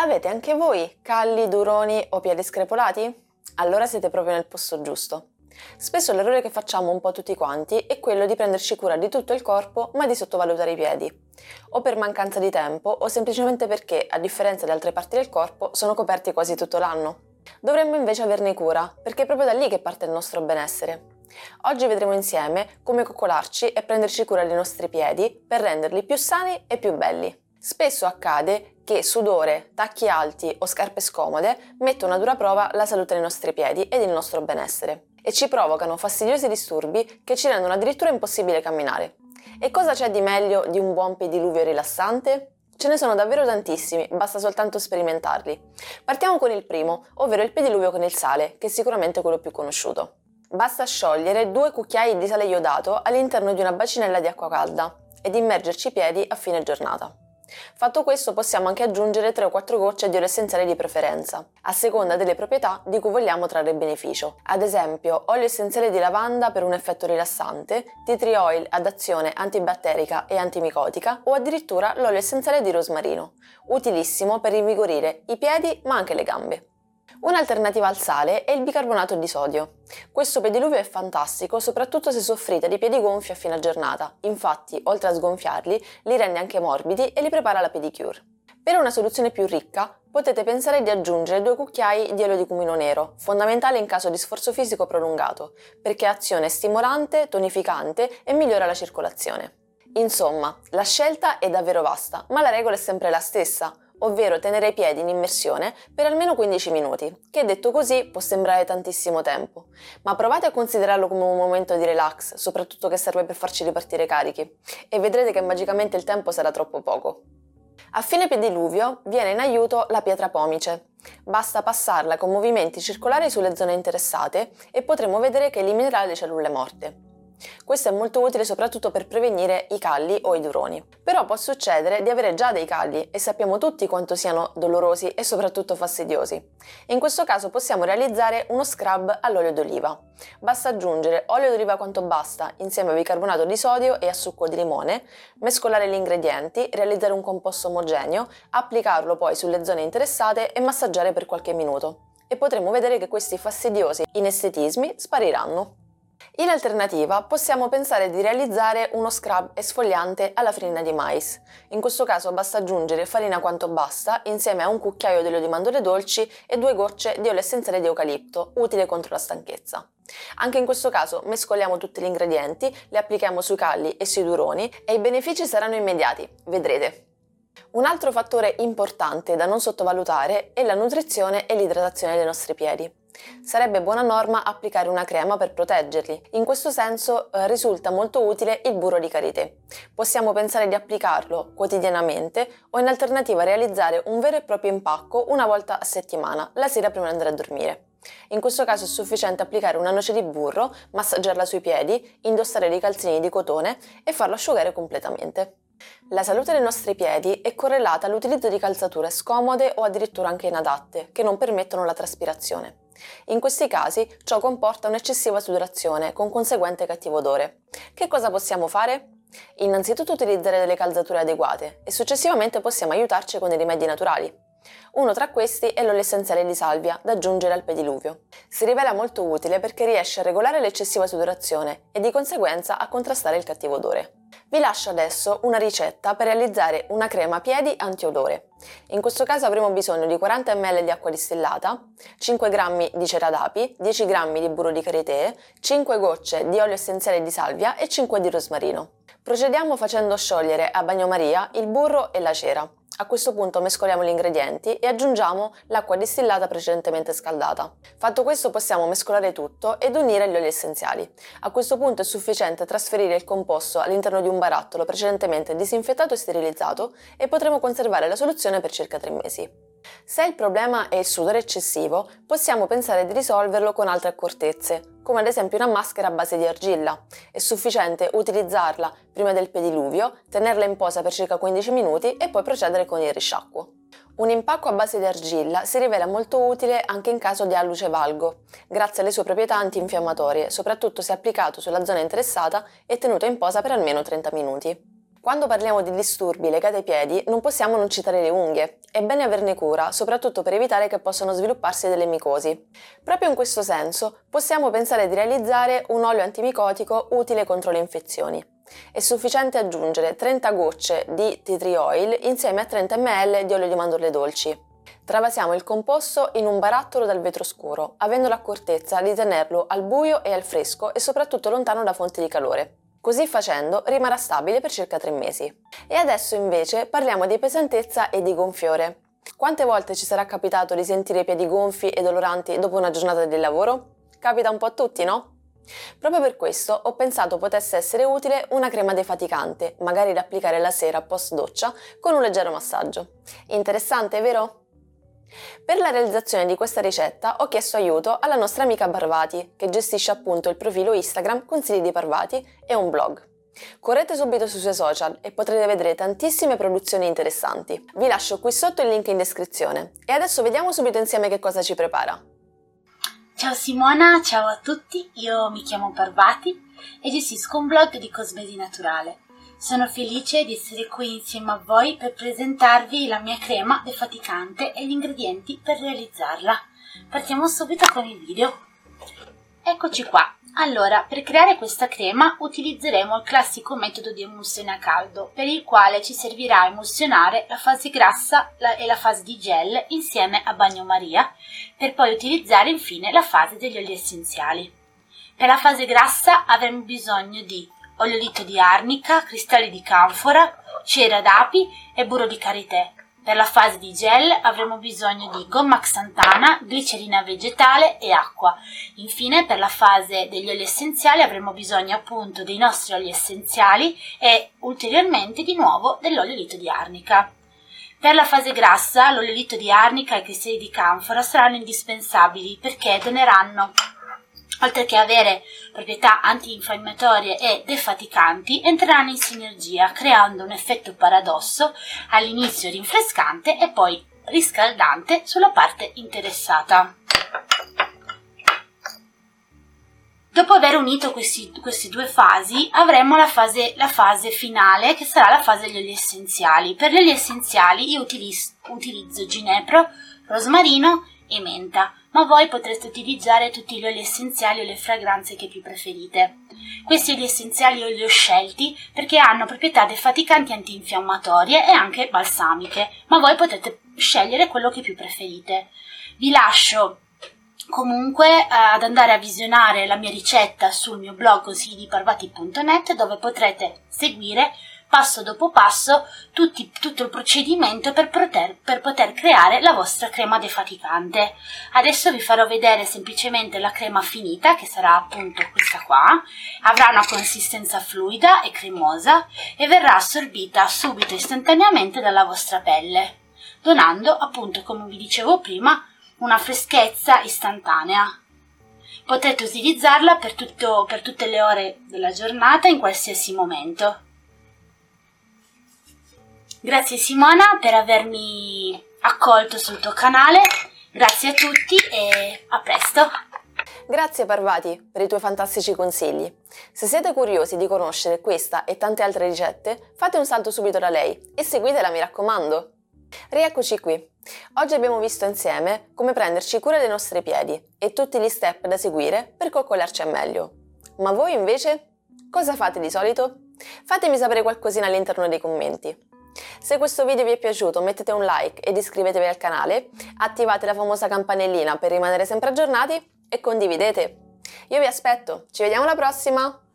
Avete anche voi calli, duroni o piedi screpolati? Allora siete proprio nel posto giusto. Spesso l'errore che facciamo un po' tutti quanti è quello di prenderci cura di tutto il corpo ma di sottovalutare i piedi. O per mancanza di tempo o semplicemente perché, a differenza di altre parti del corpo, sono coperti quasi tutto l'anno. Dovremmo invece averne cura, perché è proprio da lì che parte il nostro benessere. Oggi vedremo insieme come coccolarci e prenderci cura dei nostri piedi per renderli più sani e più belli. Spesso accade che sudore, tacchi alti o scarpe scomode mettono a dura prova la salute dei nostri piedi ed il nostro benessere e ci provocano fastidiosi disturbi che ci rendono addirittura impossibile camminare. E cosa c'è di meglio di un buon pediluvio rilassante? Ce ne sono davvero tantissimi, basta soltanto sperimentarli. Partiamo con il primo, ovvero il pediluvio con il sale, che è sicuramente quello più conosciuto. Basta sciogliere due cucchiai di sale iodato all'interno di una bacinella di acqua calda ed immergerci i piedi a fine giornata. Fatto questo possiamo anche aggiungere 3 o 4 gocce di olio essenziale di preferenza, a seconda delle proprietà di cui vogliamo trarre beneficio. Ad esempio, olio essenziale di lavanda per un effetto rilassante, tea tree oil ad azione antibatterica e antimicotica o addirittura l'olio essenziale di rosmarino, utilissimo per rinvigorire i piedi ma anche le gambe. Un'alternativa al sale è il bicarbonato di sodio. Questo pediluvio è fantastico soprattutto se soffrite di piedi gonfi a fine giornata, infatti oltre a sgonfiarli li rende anche morbidi e li prepara alla pedicure. Per una soluzione più ricca potete pensare di aggiungere due cucchiai di olio di cumino nero, fondamentale in caso di sforzo fisico prolungato, perché ha azione stimolante, tonificante e migliora la circolazione. Insomma, la scelta è davvero vasta, ma la regola è sempre la stessa, ovvero tenere i piedi in immersione per almeno 15 minuti, che detto così può sembrare tantissimo tempo, ma provate a considerarlo come un momento di relax, soprattutto che serve per farci ripartire carichi, e vedrete che magicamente il tempo sarà troppo poco. A fine pediluvio viene in aiuto la pietra pomice. Basta passarla con movimenti circolari sulle zone interessate e potremo vedere che eliminerà le cellule morte. Questo è molto utile soprattutto per prevenire i calli o i duroni. Però può succedere di avere già dei calli e sappiamo tutti quanto siano dolorosi e soprattutto fastidiosi. In questo caso possiamo realizzare uno scrub all'olio d'oliva. Basta aggiungere olio d'oliva quanto basta insieme a bicarbonato di sodio e a succo di limone, mescolare gli ingredienti, realizzare un composto omogeneo, applicarlo poi sulle zone interessate e massaggiare per qualche minuto. E potremo vedere che questi fastidiosi inestetismi spariranno. In alternativa possiamo pensare di realizzare uno scrub esfoliante alla farina di mais. In questo caso basta aggiungere farina quanto basta insieme a un cucchiaio di olio di mandorle dolci e due gocce di olio essenziale di eucalipto, utile contro la stanchezza. Anche in questo caso mescoliamo tutti gli ingredienti, li applichiamo sui calli e sui duroni e i benefici saranno immediati, vedrete. Un altro fattore importante da non sottovalutare è la nutrizione e l'idratazione dei nostri piedi. Sarebbe buona norma applicare una crema per proteggerli. In questo senso eh, risulta molto utile il burro di karité. Possiamo pensare di applicarlo quotidianamente o in alternativa realizzare un vero e proprio impacco una volta a settimana, la sera prima di andare a dormire. In questo caso è sufficiente applicare una noce di burro, massaggiarla sui piedi, indossare dei calzini di cotone e farlo asciugare completamente. La salute dei nostri piedi è correlata all'utilizzo di calzature scomode o addirittura anche inadatte, che non permettono la traspirazione. In questi casi ciò comporta un'eccessiva sudorazione con conseguente cattivo odore. Che cosa possiamo fare? Innanzitutto utilizzare delle calzature adeguate e successivamente possiamo aiutarci con dei rimedi naturali. Uno tra questi è l'olio essenziale di salvia da aggiungere al pediluvio. Si rivela molto utile perché riesce a regolare l'eccessiva sudorazione e di conseguenza a contrastare il cattivo odore. Vi lascio adesso una ricetta per realizzare una crema piedi antiodore. In questo caso avremo bisogno di 40 ml di acqua distillata, 5 g di cera d'api, 10 g di burro di karité, 5 gocce di olio essenziale di salvia e 5 di rosmarino. Procediamo facendo sciogliere a bagnomaria il burro e la cera. A questo punto mescoliamo gli ingredienti e aggiungiamo l'acqua distillata precedentemente scaldata. Fatto questo possiamo mescolare tutto ed unire gli oli essenziali. A questo punto è sufficiente trasferire il composto all'interno di un barattolo precedentemente disinfettato e sterilizzato e potremo conservare la soluzione per circa 3 mesi. Se il problema è il sudore eccessivo, possiamo pensare di risolverlo con altre accortezze, come ad esempio una maschera a base di argilla. È sufficiente utilizzarla prima del pediluvio, tenerla in posa per circa 15 minuti e poi procedere con il risciacquo. Un impacco a base di argilla si rivela molto utile anche in caso di alluce valgo, grazie alle sue proprietà antinfiammatorie, soprattutto se applicato sulla zona interessata e tenuto in posa per almeno 30 minuti. Quando parliamo di disturbi legati ai piedi non possiamo non citare le unghie. È bene averne cura, soprattutto per evitare che possano svilupparsi delle micosi. Proprio in questo senso possiamo pensare di realizzare un olio antimicotico utile contro le infezioni. È sufficiente aggiungere 30 gocce di tea tree oil insieme a 30 ml di olio di mandorle dolci. Travasiamo il composto in un barattolo dal vetro scuro, avendo l'accortezza di tenerlo al buio e al fresco e soprattutto lontano da fonti di calore. Così facendo rimarrà stabile per circa 3 mesi. E adesso invece parliamo di pesantezza e di gonfiore. Quante volte ci sarà capitato di sentire i piedi gonfi e doloranti dopo una giornata di lavoro? Capita un po' a tutti, no? Proprio per questo ho pensato potesse essere utile una crema defaticante, magari da applicare la sera post doccia con un leggero massaggio. Interessante, vero? Per la realizzazione di questa ricetta ho chiesto aiuto alla nostra amica Parvati, che gestisce appunto il profilo Instagram Consigli di Parvati e un blog. Correte subito sui suoi social e potrete vedere tantissime produzioni interessanti. Vi lascio qui sotto il link in descrizione. E adesso vediamo subito insieme che cosa ci prepara. Ciao Simona, ciao a tutti, io mi chiamo Parvati e gestisco un blog di cosmesi naturale. Sono felice di essere qui insieme a voi per presentarvi la mia crema defaticante e gli ingredienti per realizzarla. Partiamo subito con il video. Eccoci qua. Allora, per creare questa crema utilizzeremo il classico metodo di emulsione a caldo, per il quale ci servirà emulsionare la fase grassa e la fase di gel insieme a bagnomaria, per poi utilizzare infine la fase degli oli essenziali. Per la fase grassa avremo bisogno di oleolito di arnica, cristalli di canfora, cera d'api e burro di karité. Per la fase di gel avremo bisogno di gomma xantana, glicerina vegetale e acqua. Infine per la fase degli oli essenziali avremo bisogno appunto dei nostri oli essenziali e ulteriormente di nuovo dell'oliolito di arnica. Per la fase grassa l'oliolito di arnica e i cristalli di canfora saranno indispensabili perché doneranno oltre che avere proprietà antinfiammatorie e defaticanti, entreranno in sinergia, creando un effetto paradosso, all'inizio rinfrescante e poi riscaldante sulla parte interessata. Dopo aver unito questi, queste due fasi, avremo la fase, la fase, finale, che sarà la fase degli oli essenziali. Per gli oli essenziali io utilizzo, utilizzo ginepro, rosmarino e menta, ma voi potreste utilizzare tutti gli oli essenziali o le fragranze che più preferite. Questi oli essenziali io li ho scelti perché hanno proprietà defaticanti antinfiammatorie e anche balsamiche, ma voi potete scegliere quello che più preferite. Vi lascio comunque eh, ad andare a visionare la mia ricetta sul mio blog consiglidiparvati.net dove potrete seguire passo dopo passo tutti, tutto il procedimento per poter, per poter creare la vostra crema defaticante. Adesso vi farò vedere semplicemente la crema finita, che sarà appunto questa qua. Avrà una consistenza fluida e cremosa e verrà assorbita subito istantaneamente dalla vostra pelle, donando appunto, come vi dicevo prima, una freschezza istantanea. Potete utilizzarla per, tutto, per tutte le ore della giornata in qualsiasi momento. Grazie Simona per avermi accolto sul tuo canale, grazie a tutti e a presto! Grazie Parvati per i tuoi fantastici consigli. Se siete curiosi di conoscere questa e tante altre ricette, fate un salto subito da lei e seguitela mi raccomando. Rieccoci qui. Oggi abbiamo visto insieme come prenderci cura dei nostri piedi e tutti gli step da seguire per coccolarci al meglio. Ma voi invece? Cosa fate di solito? Fatemi sapere qualcosina all'interno dei commenti. Se questo video vi è piaciuto mettete un like ed iscrivetevi al canale, attivate la famosa campanellina per rimanere sempre aggiornati e condividete. Io vi aspetto, ci vediamo alla prossima!